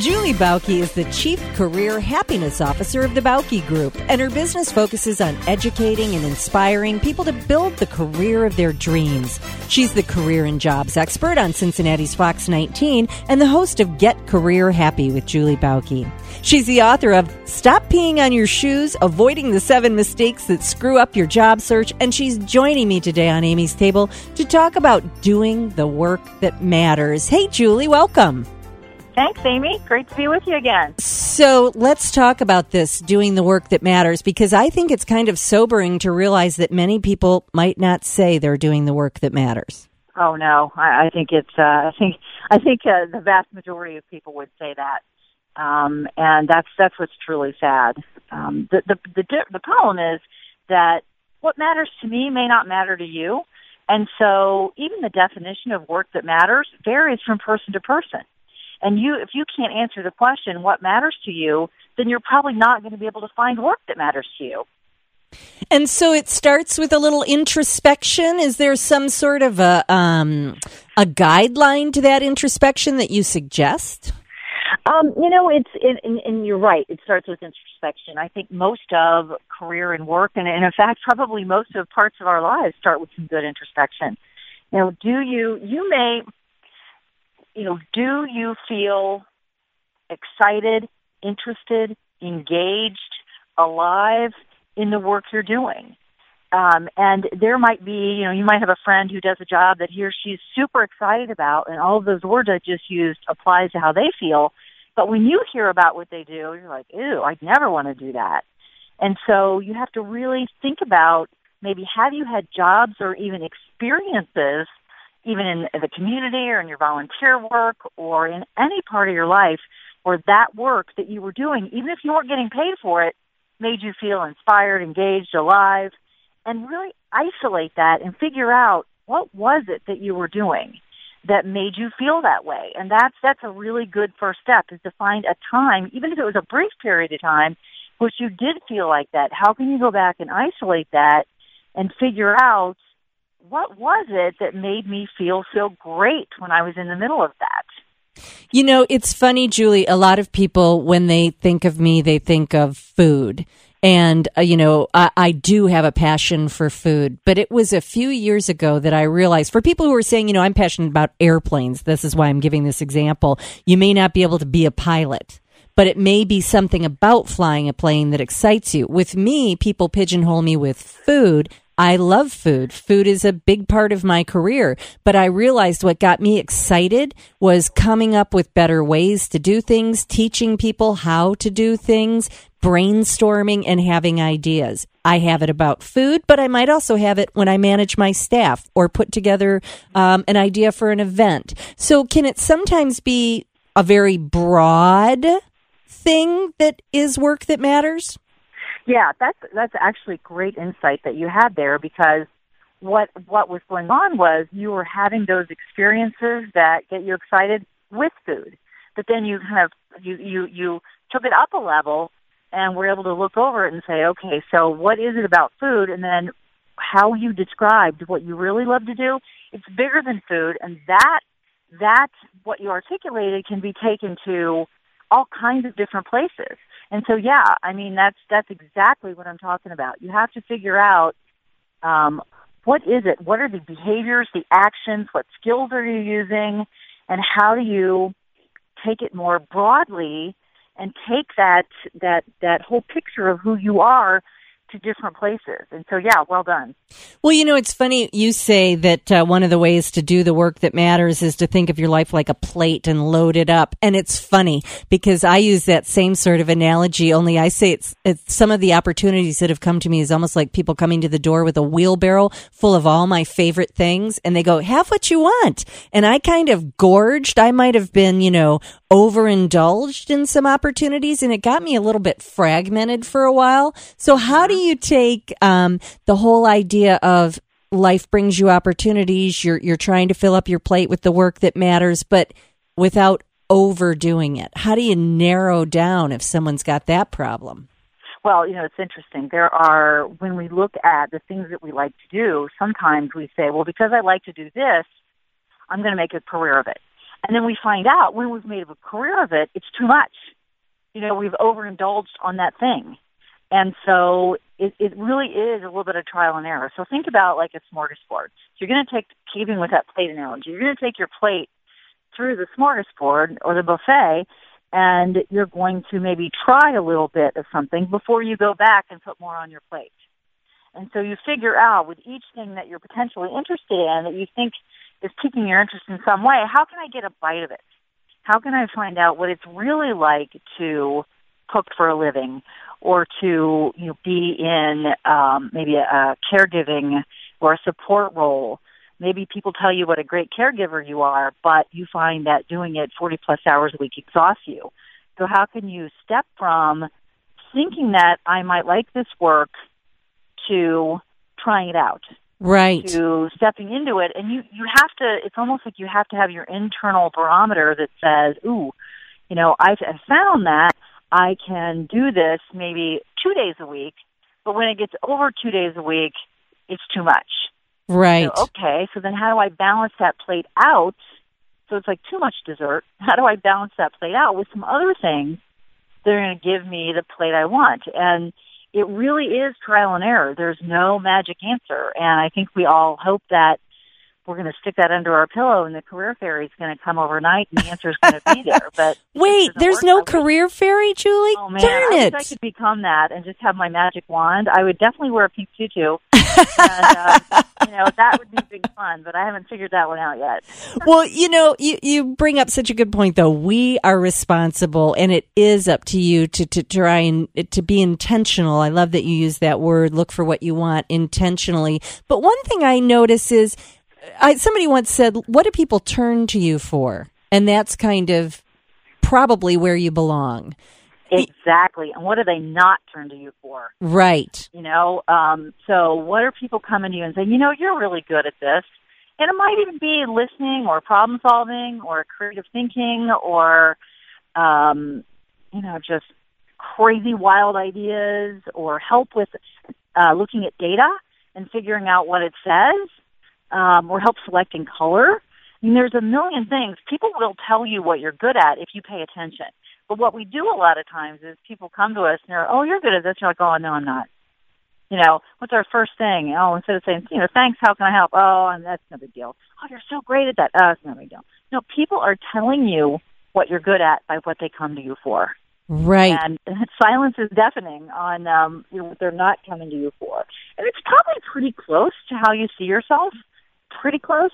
Julie Bauke is the Chief Career Happiness Officer of the Bauke Group, and her business focuses on educating and inspiring people to build the career of their dreams. She's the career and jobs expert on Cincinnati's Fox 19 and the host of Get Career Happy with Julie Bauke. She's the author of Stop Peeing on Your Shoes, Avoiding the Seven Mistakes That Screw Up Your Job Search, and she's joining me today on Amy's Table to talk about doing the work that matters. Hey, Julie, welcome. Thanks, Amy. Great to be with you again. So let's talk about this doing the work that matters because I think it's kind of sobering to realize that many people might not say they're doing the work that matters. Oh no, I, I think it's. Uh, I think I think uh, the vast majority of people would say that, um, and that's that's what's truly sad. Um, the, the the the problem is that what matters to me may not matter to you, and so even the definition of work that matters varies from person to person. And you, if you can't answer the question, what matters to you, then you're probably not going to be able to find work that matters to you. And so it starts with a little introspection. Is there some sort of a um, a guideline to that introspection that you suggest? Um, you know, it's and, and you're right. It starts with introspection. I think most of career and work, and, and in fact, probably most of parts of our lives start with some good introspection. You know, do you you may you know, do you feel excited, interested, engaged, alive in the work you're doing? Um, and there might be, you know, you might have a friend who does a job that he or she's super excited about, and all of those words I just used applies to how they feel. But when you hear about what they do, you're like, ew, I'd never want to do that. And so you have to really think about maybe have you had jobs or even experiences even in the community or in your volunteer work or in any part of your life where that work that you were doing, even if you weren't getting paid for it, made you feel inspired, engaged, alive, and really isolate that and figure out what was it that you were doing that made you feel that way. And that's that's a really good first step is to find a time, even if it was a brief period of time, which you did feel like that. How can you go back and isolate that and figure out what was it that made me feel so great when I was in the middle of that? You know, it's funny, Julie. A lot of people, when they think of me, they think of food. And, uh, you know, I, I, do have a passion for food, but it was a few years ago that I realized for people who are saying, you know, I'm passionate about airplanes. This is why I'm giving this example. You may not be able to be a pilot but it may be something about flying a plane that excites you. With me, people pigeonhole me with food. I love food. Food is a big part of my career, but I realized what got me excited was coming up with better ways to do things, teaching people how to do things, brainstorming and having ideas. I have it about food, but I might also have it when I manage my staff or put together um, an idea for an event. So, can it sometimes be a very broad thing that is work that matters? Yeah, that's that's actually great insight that you had there because what what was going on was you were having those experiences that get you excited with food, but then you kind of you you you took it up a level and were able to look over it and say, okay, so what is it about food, and then how you described what you really love to do. It's bigger than food, and that that what you articulated can be taken to all kinds of different places. And so, yeah, I mean, that's, that's exactly what I'm talking about. You have to figure out, um, what is it? What are the behaviors, the actions? What skills are you using? And how do you take it more broadly and take that, that, that whole picture of who you are to different places. And so, yeah, well done. Well, you know, it's funny you say that uh, one of the ways to do the work that matters is to think of your life like a plate and load it up. And it's funny because I use that same sort of analogy, only I say it's, it's some of the opportunities that have come to me is almost like people coming to the door with a wheelbarrow full of all my favorite things and they go, have what you want. And I kind of gorged. I might have been, you know, overindulged in some opportunities and it got me a little bit fragmented for a while. So how do you take um, the whole idea of life brings you opportunities, you're you're trying to fill up your plate with the work that matters, but without overdoing it? How do you narrow down if someone's got that problem? Well, you know, it's interesting. There are, when we look at the things that we like to do, sometimes we say, well, because I like to do this, I'm going to make a career of it. And then we find out when we've made a career of it, it's too much. You know, we've overindulged on that thing. And so it, it really is a little bit of trial and error. So think about like a smorgasbord. So you're going to take, keeping with that plate analogy, you're going to take your plate through the smorgasbord or the buffet and you're going to maybe try a little bit of something before you go back and put more on your plate. And so you figure out with each thing that you're potentially interested in that you think is piquing your interest in some way, how can I get a bite of it? How can I find out what it's really like to cook for a living or to you know be in um, maybe a, a caregiving or a support role maybe people tell you what a great caregiver you are, but you find that doing it 40 plus hours a week exhausts you. So how can you step from thinking that I might like this work to trying it out? Right. To stepping into it. And you, you have to, it's almost like you have to have your internal barometer that says, ooh, you know, I've found that I can do this maybe two days a week, but when it gets over two days a week, it's too much. Right. So, okay, so then how do I balance that plate out? So it's like too much dessert. How do I balance that plate out with some other things that are going to give me the plate I want? And it really is trial and error. There's no magic answer. And I think we all hope that we're going to stick that under our pillow and the career fairy is going to come overnight and the answer is going to be there. But wait, there's no career fairy, Julie? Oh man, Darn I it! wish I could become that and just have my magic wand. I would definitely wear a pink tutu. and, uh, you know, that would be big fun, but I haven't figured that one out yet. well, you know, you, you bring up such a good point, though. We are responsible, and it is up to you to, to try and to be intentional. I love that you use that word, look for what you want intentionally. But one thing I notice is I, somebody once said, What do people turn to you for? And that's kind of probably where you belong. Exactly. And what do they not turn to you for? Right. You know, um, so what are people coming to you and saying, you know, you're really good at this? And it might even be listening or problem solving or creative thinking or, um, you know, just crazy wild ideas or help with uh, looking at data and figuring out what it says um, or help selecting color. I mean, there's a million things. People will tell you what you're good at if you pay attention. But what we do a lot of times is people come to us and they're, oh, you're good at this. You're like, oh, no, I'm not. You know, what's our first thing? Oh, instead of saying, you know, thanks, how can I help? Oh, and that's no big deal. Oh, you're so great at that. Oh, it's no big deal. No, people are telling you what you're good at by what they come to you for. Right. And, silence is deafening on um, you know, what they're not coming to you for. And it's probably pretty close to how you see yourself. Pretty close.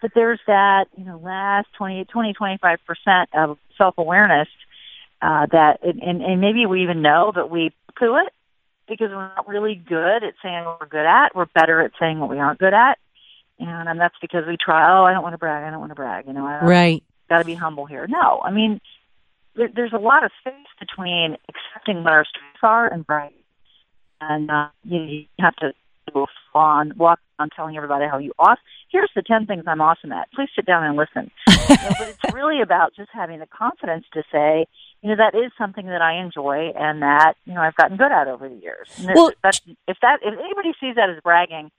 But there's that, you know, last 20, 20, 25% of self-awareness uh, that, and, and maybe we even know, but we poo it because we're not really good at saying what we're good at. We're better at saying what we aren't good at. And, and that's because we try, oh, I don't want to brag. I don't want to brag. You know, I right. got to be humble here. No, I mean, there, there's a lot of space between accepting what our strengths are and bragging. And, uh, you, know, you have to on, walk on telling everybody how you awesome. Here's the 10 things I'm awesome at. Please sit down and listen. you know, but it's really about just having the confidence to say, you know, that is something that I enjoy and that, you know, I've gotten good at over the years. And Well- if that, if anybody sees that as bragging,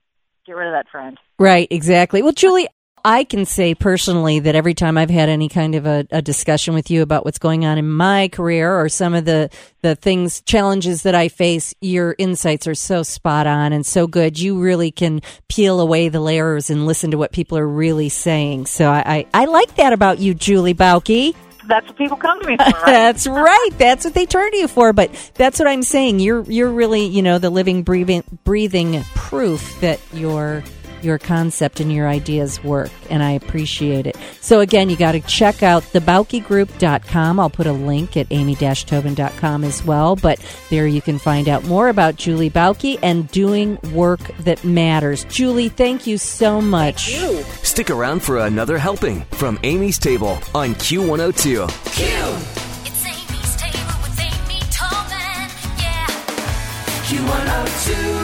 get rid of that friend. Right, exactly. Well, Julie, I can say personally that every time I've had any kind of a, a discussion with you about what's going on in my career or some of the, the things, challenges that I face, your insights are so spot on and so good. You really can peel away the layers and listen to what people are really saying. So I, I, I like that about you, Julie Bauke. That's what people come to me for, right? That's right. That's what they turn to you for. But that's what I'm saying. You're you're really you know the living, breathing, breathing proof that your your concept and your ideas work, and I appreciate it. So, again, you got to check out thebaukegroup.com. I'll put a link at amy-tobin.com as well, but there you can find out more about Julie Bauke and doing work that matters. Julie, thank you so much. You. Stick around for another helping from Amy's Table on Q102. Q! Q102.